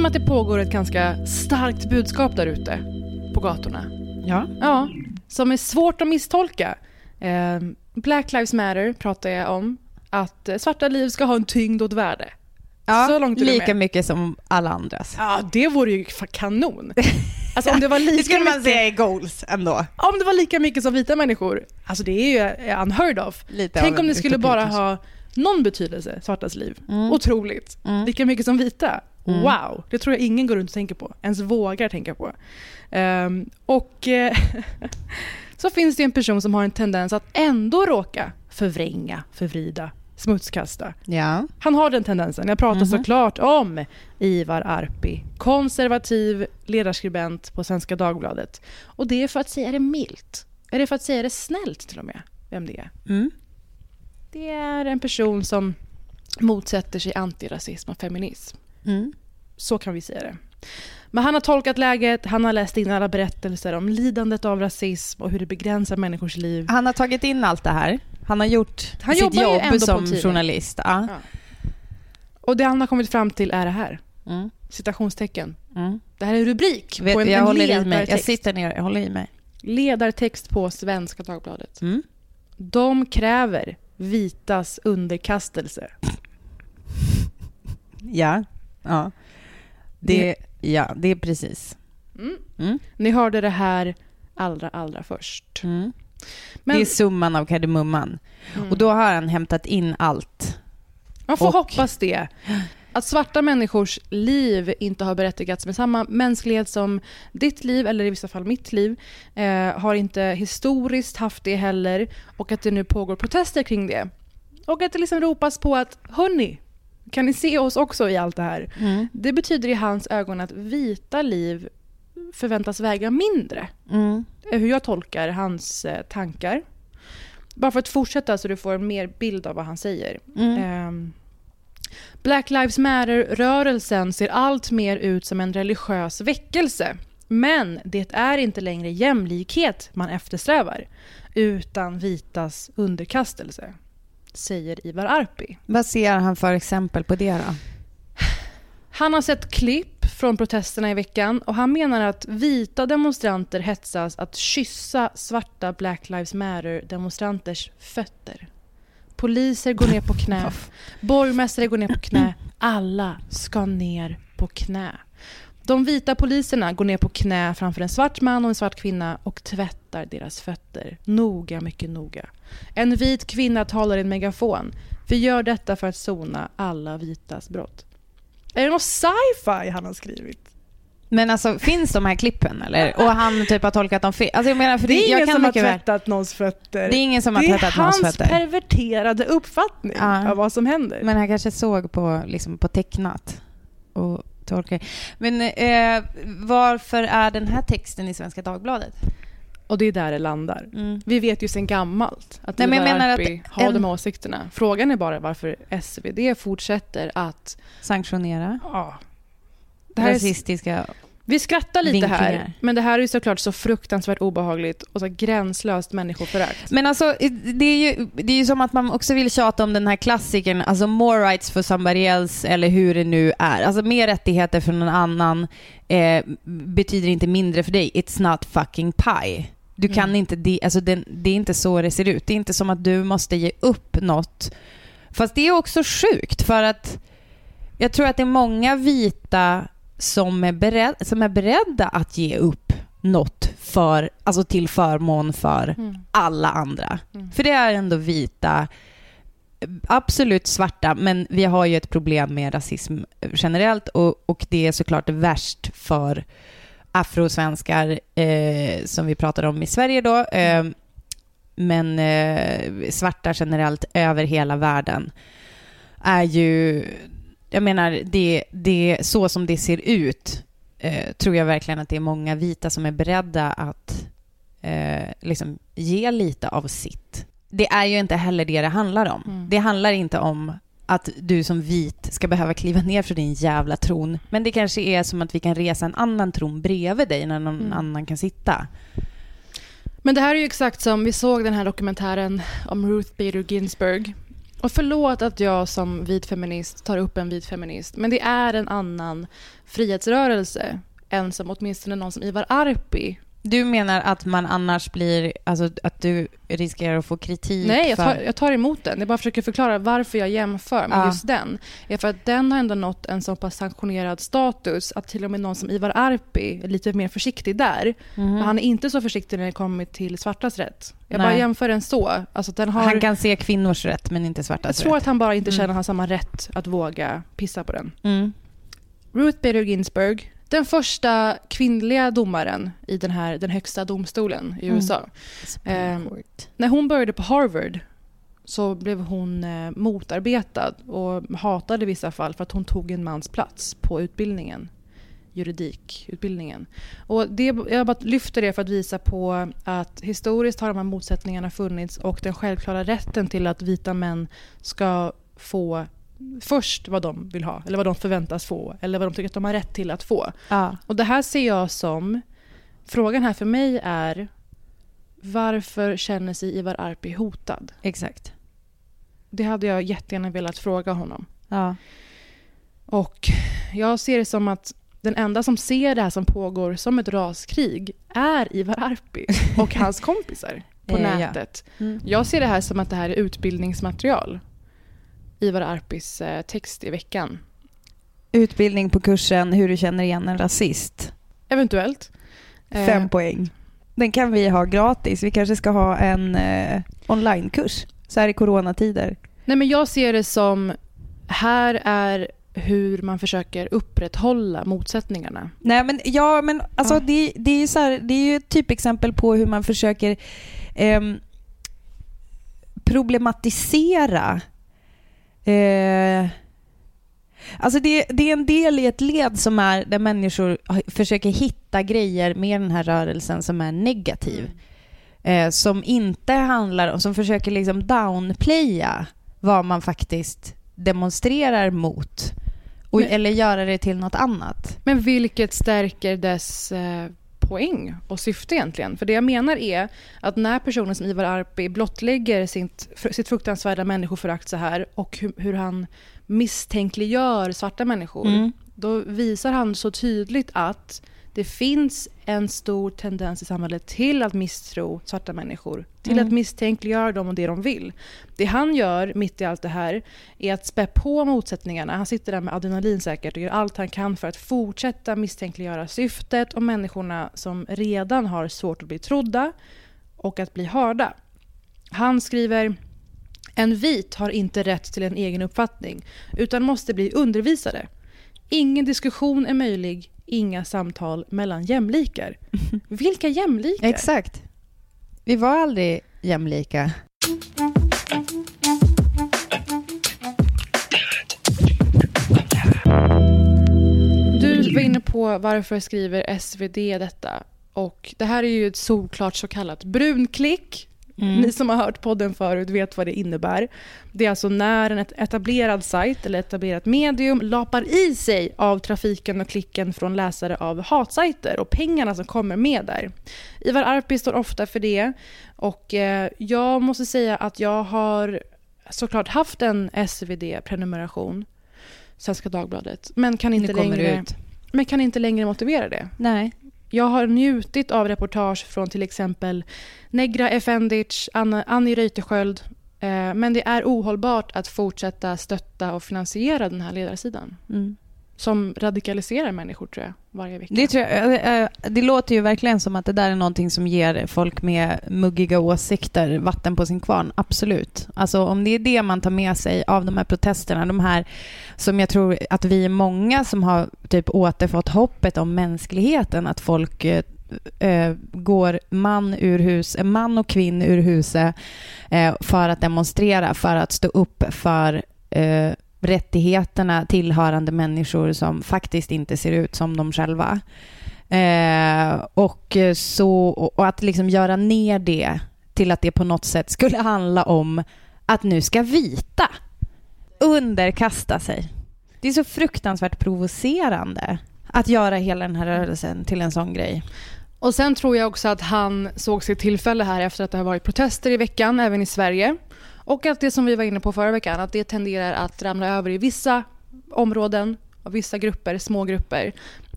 Som att det pågår ett ganska starkt budskap där ute på gatorna. Ja. Ja, som är svårt att misstolka. Eh, Black Lives Matter pratar jag om. Att eh, svarta liv ska ha en tyngd och ett värde. ja Så långt är lika med. mycket som alla andras. Ja, det vore ju kanon. Alltså om det var lika Det skulle man mycket, säga är goals ändå. om det var lika mycket som vita människor. Alltså det är ju eh, unheard of. Lite Tänk om det skulle bara kanske. ha någon betydelse, svartas liv. Mm. Otroligt. Mm. Lika mycket som vita. Mm. Wow, det tror jag ingen går runt och tänker på. Ens vågar tänka på. Ehm, och eh, så finns det en person som har en tendens att ändå råka förvränga, förvrida, smutskasta. Ja. Han har den tendensen. Jag pratar Mhm. såklart om Ivar Arpi, konservativ ledarskribent på Svenska Dagbladet. Och det är för att säga det milt. Eller för att säga det snällt till och med, vem det är. Mm. Det är en person som motsätter sig antirasism och feminism. Mm. Så kan vi säga det. Men han har tolkat läget, han har läst in alla berättelser om lidandet av rasism och hur det begränsar människors liv. Han har tagit in allt det här. Han har gjort Han sitt jobb som journalist. Ja. Och det han har kommit fram till är det här, Mm. citationstecken. Mm. Det här är en rubrik Vet, på en, jag en håller i mig. Jag ledartext. sitter ner. Jag håller i mig. Ledartext på Svenska Dagbladet. Mm. De kräver vitas underkastelse. Ja. Ja. Det, ja, det är precis. Mm. Mm. Ni hörde det här allra, allra först. Mm. Men det är summan av kardemumman. Mm. Och då har han hämtat in allt. man får och- hoppas det. Att svarta människors liv inte har berättigats med samma mänsklighet som ditt liv, eller i vissa fall mitt liv, eh, har inte historiskt haft det heller. Och att det nu pågår protester kring det. Och att det liksom ropas på att, hörni, kan ni se oss också i allt det här? Mm. Det betyder i hans ögon att vita liv förväntas väga mindre. Mm. är hur jag tolkar hans eh, tankar. Bara för att fortsätta så du får en mer bild av vad han säger. Mm. Ehm, Black Lives Matter-rörelsen ser allt mer ut som en religiös väckelse. Men det är inte längre jämlikhet man eftersträvar, utan vitas underkastelse, säger Ivar Arpi. Vad ser han för exempel på det då? Han har sett klipp från protesterna i veckan och han menar att vita demonstranter hetsas att kyssa svarta Black Lives Matter-demonstranters fötter. Poliser går ner på knä, borgmästare går ner på knä, alla ska ner på knä. De vita poliserna går ner på knä framför en svart man och en svart kvinna och tvättar deras fötter. Noga, mycket noga. En vit kvinna talar i en megafon. Vi gör detta för att sona alla vitas brott. Är det något sci-fi han har skrivit? Men alltså, finns de här klippen eller? Och han typ har tolkat dem fel? Alltså jag menar, för Det är ingen kan som har väl... tvättat någons fötter. Det är ingen som har Det är tvättat någons hans fötter. perverterade uppfattning Ja. av vad som händer. Men han kanske såg på, liksom, på tecknat och tolkar. Men eh, varför är den här texten i Svenska Dagbladet? Och det är där det landar. Mm. Vi vet ju sen gammalt att Nej, men jag menar att har en- de här åsikterna. Frågan är bara varför SvD fortsätter att... Sanktionera Ja, det här är, rasistiska... vi skrattar lite här, vinklingar. men det här är ju såklart så fruktansvärt obehagligt och så gränslöst människoförakt. Men alltså, det är, ju, det är ju som att man också vill tjata om den här klassikern, alltså more rights for somebody else, eller hur det nu är. Alltså mer rättigheter för någon annan eh, betyder inte mindre för dig. It's not fucking pie. Du kan Mm. inte, det, alltså det, det är inte så det ser ut. Det är inte som att du måste ge upp något. Fast det är också sjukt för att jag tror att det är många vita som är, bered, som är beredda att ge upp något för, alltså till förmån för Mm. alla andra. Mm. För det är ändå vita, absolut svarta, men vi har ju ett problem med rasism generellt och, och det är såklart värst för afrosvenskar eh, som vi pratade om i Sverige då. Eh, men eh, svarta generellt över hela världen är ju, jag menar, det, det så som det ser ut eh, tror jag verkligen att det är många vita som är beredda att eh, liksom ge lite av sitt. Det är ju inte heller det det handlar om. Mm. Det handlar inte om att du som vit ska behöva kliva ner för din jävla tron. Men det kanske är som att vi kan resa en annan tron bredvid dig när någon Mm. annan kan sitta. Men det här är ju exakt som vi såg den här dokumentären om Ruth Bader Ginsburg. Och förlåt att jag som vit feminist tar upp en vit feminist, men det är en annan frihetsrörelse än som åtminstone någon som Ivar Arpi du menar att man annars blir, alltså att du riskerar att få kritik Nej, jag tar, jag tar emot den. Jag bara försöker förklara varför jag jämför med Ja. just den. Är för att den har ändå nått en så pass sanktionerad status att till och med någon som Ivar Arpi är lite mer försiktig där. Men han är inte så försiktig när det kommer till svartas rätt. Jag Nej. bara jämför den så. Alltså den har, Han kan se kvinnors rätt men inte jag svartas tror rätt. att han bara inte Mm. känner att han har samma rätt att våga pissa på den. Mm. Ruth Bader Ginsburg, den första kvinnliga domaren i den, här, den högsta domstolen i Mm. USA. Ehm, När hon började på Harvard så blev hon eh, motarbetad och hatad i vissa fall för att hon tog en mans plats på utbildningen, juridikutbildningen. Och det, jag bara lyfter det för att visa på att historiskt har de här motsättningarna funnits och den självklara rätten till att vita män ska få först vad de vill ha, eller vad de förväntas få, eller vad de tycker att de har rätt till att få. Ja. Och det här ser jag som... Frågan här för mig är varför känner sig Ivar Arpi hotad? Exakt. Det hade jag jättegärna velat fråga honom. Ja. Och jag ser det som att den enda som ser det här som pågår som ett raskrig är Ivar Arpi och hans kompisar på Eh, ja. nätet. Mm. Jag ser det här som att det här är utbildningsmaterial. Ivar Arpis eh, text i veckan. Utbildning på kursen Hur du känner igen en rasist. Eventuellt. Eh, Fem poäng. Den kan vi ha gratis. Vi kanske ska ha en eh, onlinekurs så här i coronatider. Nej, men jag ser det som, här är hur man försöker upprätthålla motsättningarna. Nej men ja, men alltså Ja. Det, det är ju så här, det är ju ett typexempel på hur man försöker ehm, problematisera eh, Alltså det, det är en del i ett led som är där människor försöker hitta grejer med den här rörelsen som är negativ. Eh, som inte handlar om, som försöker liksom downplaya vad man faktiskt demonstrerar mot. Och, Men- eller göra det till något annat. Men vilket stärker dess eh, poäng och syfte egentligen? För det jag menar är att när personer som Ivar Arpi blottlägger sitt, sitt fruktansvärda människoförakt så här och hur, hur han misstänkliggör svarta människor Mm. då visar han så tydligt att det finns en stor tendens i samhället till att misstro svarta människor. Till Mm. att misstänkliggöra dem och det de vill. Det han gör mitt i allt det här är att spä på motsättningarna. Han sitter där med adrenalin säkert och gör allt han kan för att fortsätta misstänkliggöra syftet och människorna som redan har svårt att bli trodda och att bli hörda. Han skriver en vit har inte rätt till en egen uppfattning utan måste bli undervisade. Ingen diskussion är möjlig, inga samtal mellan jämlikar. Vilka jämlikar? Exakt. Vi var aldrig jämlika. Du var inne på varför skriver SvD detta. Och det här är ju ett solklart så kallat brunklick. Mm. Ni som har hört podden förut vet vad det innebär. Det är alltså när en et- etablerad sajt eller etablerat medium lapar i sig av trafiken och klicken från läsare av hatsajter och pengarna som kommer med där. Ivar Arpi står ofta för det och eh, jag måste säga att jag har såklart haft en SvD-prenumeration, Svenska Dagbladet, men kan inte, längre, ut. men kan inte längre motivera det. Nej. Jag har njutit av reportage från till exempel Negra Efendic, Annie Reuterskiöld. Eh, men det är ohållbart att fortsätta stötta och finansiera den här ledarsidan. Mm. Som radikaliserar människor tror jag, varje vecka. Det, tror jag, eh, eh, det låter ju verkligen som att det där är någonting som ger folk med muggiga åsikter vatten på sin kvarn. Absolut. Alltså om det är det man tar med sig av de här protesterna, de här som jag tror att vi är många som har typ återfått hoppet om mänskligheten, att folk eh, eh går man ur hus, man och kvinna ur huset eh, för att demonstrera, för att stå upp för eh, rättigheterna tillhörande människor som faktiskt inte ser ut som de själva. Eh, och, så, och att liksom göra ner det till att det på något sätt skulle handla om att nu ska vita underkasta sig. Det är så fruktansvärt provocerande att göra hela den här rörelsen till en sån grej. Och sen tror jag också att han såg sitt tillfälle här efter att det har varit protester i veckan, även i Sverige. Och att det som vi var inne på förra veckan, att det tenderar att ramla över i vissa områden, av vissa grupper, små grupper,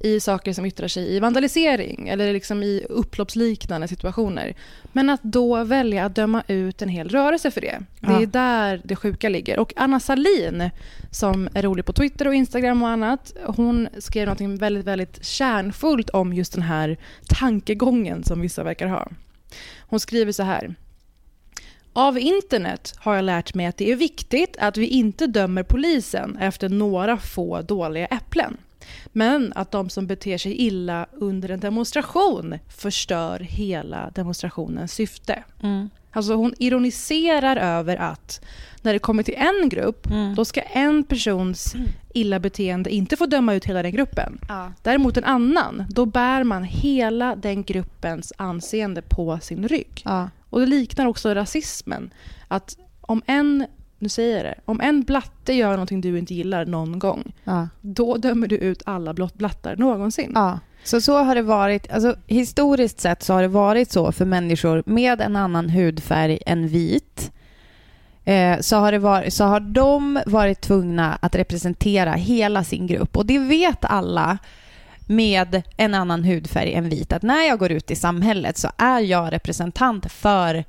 i saker som yttrar sig i vandalisering eller liksom i upploppsliknande situationer. Men att då välja att döma ut en hel rörelse för det. Det är Ja. där det sjuka ligger. Och Anna Salin, som är rolig på Twitter och Instagram och annat, hon skrev något väldigt, väldigt kärnfullt om just den här tankegången som vissa verkar ha. Hon skriver så här. Av internet har jag lärt mig att det är viktigt att vi inte dömer polisen efter några få dåliga äpplen. Men att de som beter sig illa under en demonstration förstör hela demonstrationens syfte. Mm. Alltså hon ironiserar över att när det kommer till en grupp, Mm. då ska en persons illa beteende inte få döma ut hela den gruppen. Ja. Däremot en annan, då bär man hela den gruppens anseende på sin rygg. Ja. Och det liknar också rasismen. Att om en, nu säger jag det, om en blatte gör någonting du inte gillar någon gång, Ja. då dömer du ut alla blattar någonsin. Ja. Så så har det varit, alltså historiskt sett så har det varit så för människor med en annan hudfärg än vit. Eh, så, har det varit, så har de varit tvungna att representera hela sin grupp. Och det vet alla med en annan hudfärg än vit, att när jag går ut i samhället så är jag representant för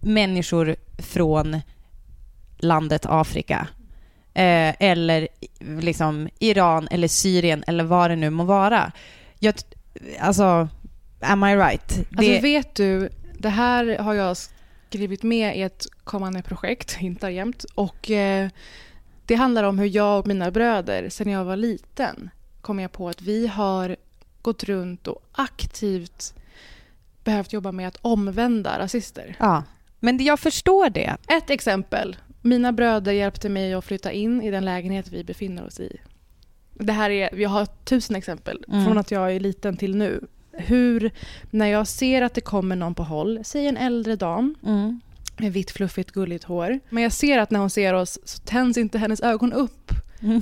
människor från landet Afrika. Eh, eller liksom Iran eller Syrien eller vad det nu må vara. Jag, alltså, am I right? Alltså vet du, det här har jag skrivit med i ett kommande projekt, hintar jämt. Och eh, det handlar om hur jag och mina bröder, sen jag var liten, kom jag på att vi har gått runt och aktivt behövt jobba med att omvända rasister. ja. Men jag förstår det. Ett exempel. Mina bröder hjälpte mig att flytta in i den lägenhet vi befinner oss i. Det här är, vi har tusen exempel Mm. från att jag är liten till nu. Hur, när jag ser att det kommer någon på håll, säg en äldre dam Mm. med vitt fluffigt gulligt hår. Men jag ser att när hon ser oss så tänds inte hennes ögon upp.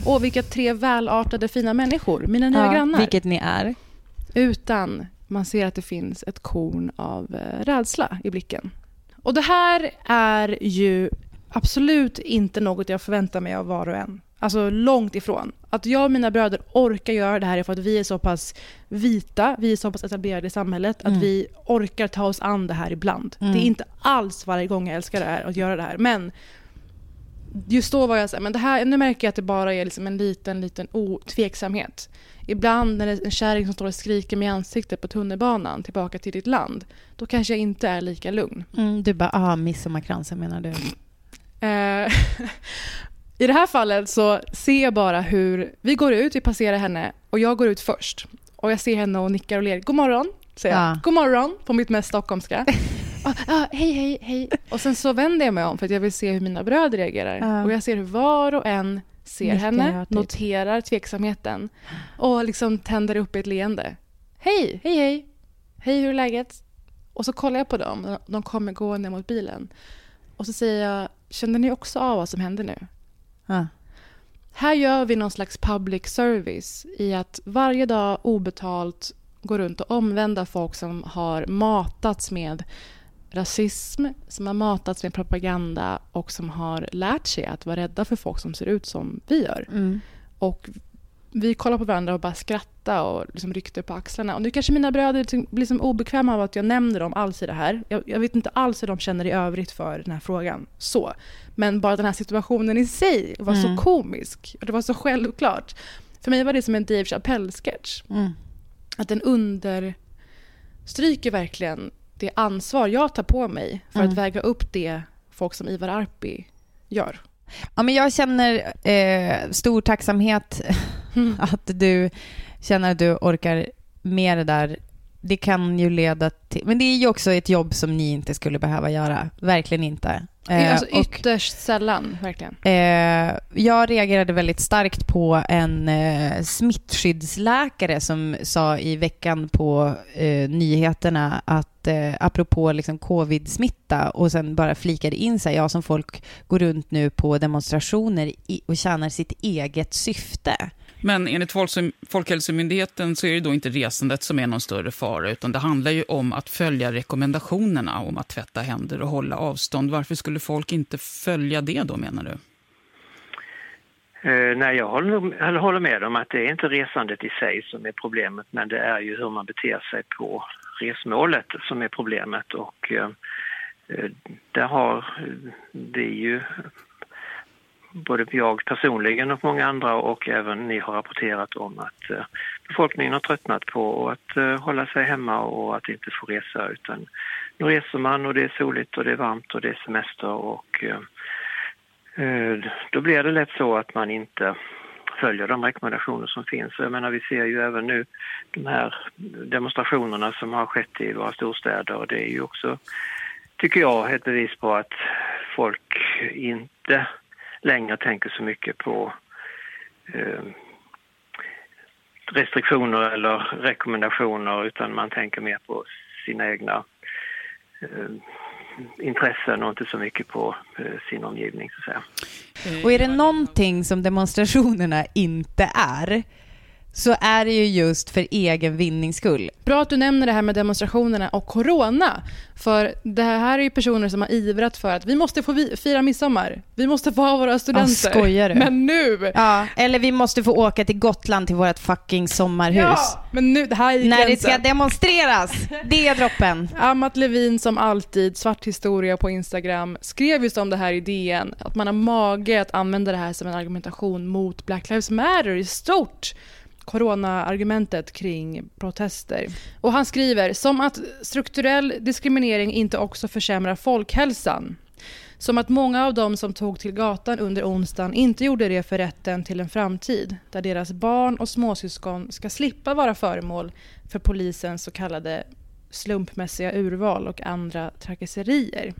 Åh, vilka tre välartade fina människor, mina nya Ja, grannar. vilket ni är. Utan man ser att det finns ett korn av eh, rädsla i blicken. Och det här är ju absolut inte något jag förväntar mig av var och en. Alltså långt ifrån. Att jag och mina bröder orkar göra det här är för att vi är så pass vita, vi är så pass etablerade i samhället att Mm. vi orkar ta oss an det här ibland. Mm. Det är inte alls varje gång jag älskar det här, att göra det här. Men just då var jag så här, men det här, nu märker jag att det bara är liksom en liten, liten otveksamhet. Ibland när det är en kärring som står och skriker mig i ansiktet på tunnelbanan tillbaka till ditt land, då kanske jag inte är lika lugn. Mm, du bara, ah, midsommarkransen menar du? I det här fallet så ser jag bara hur vi går ut, vi passerar henne och jag går ut först. Och jag ser hhenne och nickar och ler. God morgon, säger jag. Ja. God morgon på mitt mest stockholmska. ah, ah, hej, hej, hej. Och sen så vänder jag mig om för att jag vill se hur mina bröder reagerar. Ja. Och jag ser hur var och en ser Nickar henne, typ. noterar tveksamheten och liksom tänder upp ett leende. Hej, hej, hej. Hej, hur är läget? Och så kollar jag på dem. De kommer gående mot bilen. Och så säger jag, känner ni också av vad som händer nu? Ja. Här gör vi någon slags public service i att varje dag obetalt gå runt och omvända folk som har matats med rasism, som har matats med propaganda och som har lärt sig att vara rädda för folk som ser ut som vi gör. Mm. Och vi kollar på varandra och bara skrattar och liksom ryckte på axlarna. Och nu kanske mina bröder liksom blir liksom obekväma av att jag nämner dem alls i det här. Jag, jag vet inte alls hur de känner i övrigt för den här frågan. Så. Men bara den här situationen i sig var Mm. så komisk. Och det var så självklart. För mig var det som en Dave Chappelle-sketch. Mm. Att den understryker verkligen det ansvar jag tar på mig för Mm. att väga upp det folk som Ivar Arpi gör. Ja, men jag känner eh, stor tacksamhet att du känner att du orkar med det där. Det kan ju leda till... Men det är ju också ett jobb som ni inte skulle behöva göra. Verkligen inte. Eh, alltså och, ytterst sällan, verkligen. eh, jag reagerade väldigt starkt på en eh, smittskyddsläkare som sa i veckan på eh, nyheterna att eh, apropå liksom covid-smitta och sen bara flikade in sig, ja som folk går runt nu på demonstrationer i, och tjänar sitt eget syfte. Men enligt Folkhälsomyndigheten så är det då inte resandet som är någon större fara, utan det handlar ju om att följa rekommendationerna om att tvätta händer och hålla avstånd. Varför skulle folk inte följa det då, menar du? Eh, nej, jag håller, håller med om att det är inte resandet i sig som är problemet, men det är ju hur man beter sig på resmålet som är problemet. Och eh, eh, där har vi ju både jag personligen och många andra och även ni har rapporterat om att eh, befolkningen har tröttnat på att eh, hålla sig hemma och att inte få resa utan nu reser man och det är soligt och det är varmt och det är semester och eh, då blir det lätt så att man inte följer de rekommendationer som finns. Jag menar, vi ser ju även nu de här demonstrationerna som har skett i våra storstäder och det är ju också, tycker jag, ett bevis på att folk inte längre tänker så mycket på eh, restriktioner eller rekommendationer utan man tänker mer på sina egna eh, intressen och inte så mycket på eh, sin omgivning. Så att säga. Och är det någonting som demonstrationerna inte är så är det ju just för egen vinnings skull. Bra att du nämner det här med demonstrationerna och corona. För det här är ju personer som har ivrat för att vi måste få fira midsommar. Vi måste få ha våra studenter. Ja, skojar du? Men nu! Ja, eller vi måste få åka till Gotland till vårt fucking sommarhus. Ja, men nu, det här är När det ska demonstreras. Det är droppen. Amat Levin som alltid, svart historia på Instagram, skrev just om det här i DN. Att man har mage att använda det här som en argumentation mot Black Lives Matter i stort corona-argumentet kring protester. Och han skriver som att strukturell diskriminering inte också försämrar folkhälsan. Som att många av dem som tog till gatan under onsdagen inte gjorde det för rätten till en framtid där deras barn och småsyskon ska slippa vara föremål för polisens så kallade slumpmässiga urval och andra trakasserier.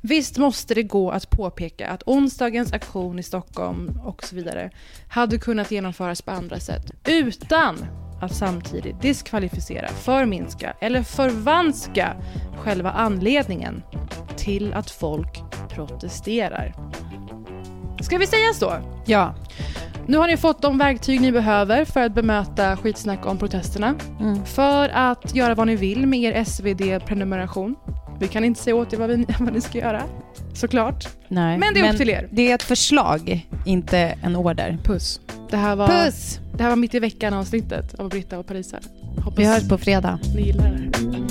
Visst måste det gå att påpeka att onsdagens aktion i Stockholm och så vidare hade kunnat genomföras på andra sätt utan att samtidigt diskvalificera, förminska eller förvanska själva anledningen till att folk protesterar. Ska vi säga så? Ja. Nu har ni fått de verktyg ni behöver för att bemöta skitsnack om protesterna. Mm. För att göra vad ni vill med er SvD-prenumeration. Vi kan inte säga åt er vad, vi, vad ni ska göra, såklart. Nej, men det är men upp till er. Det är ett förslag, inte en order. Puss. Det här var, Puss! Det här var mitt i veckan avsnittet av Britta och Parisa. Hoppas vi hörs på fredag. Ni gillar det.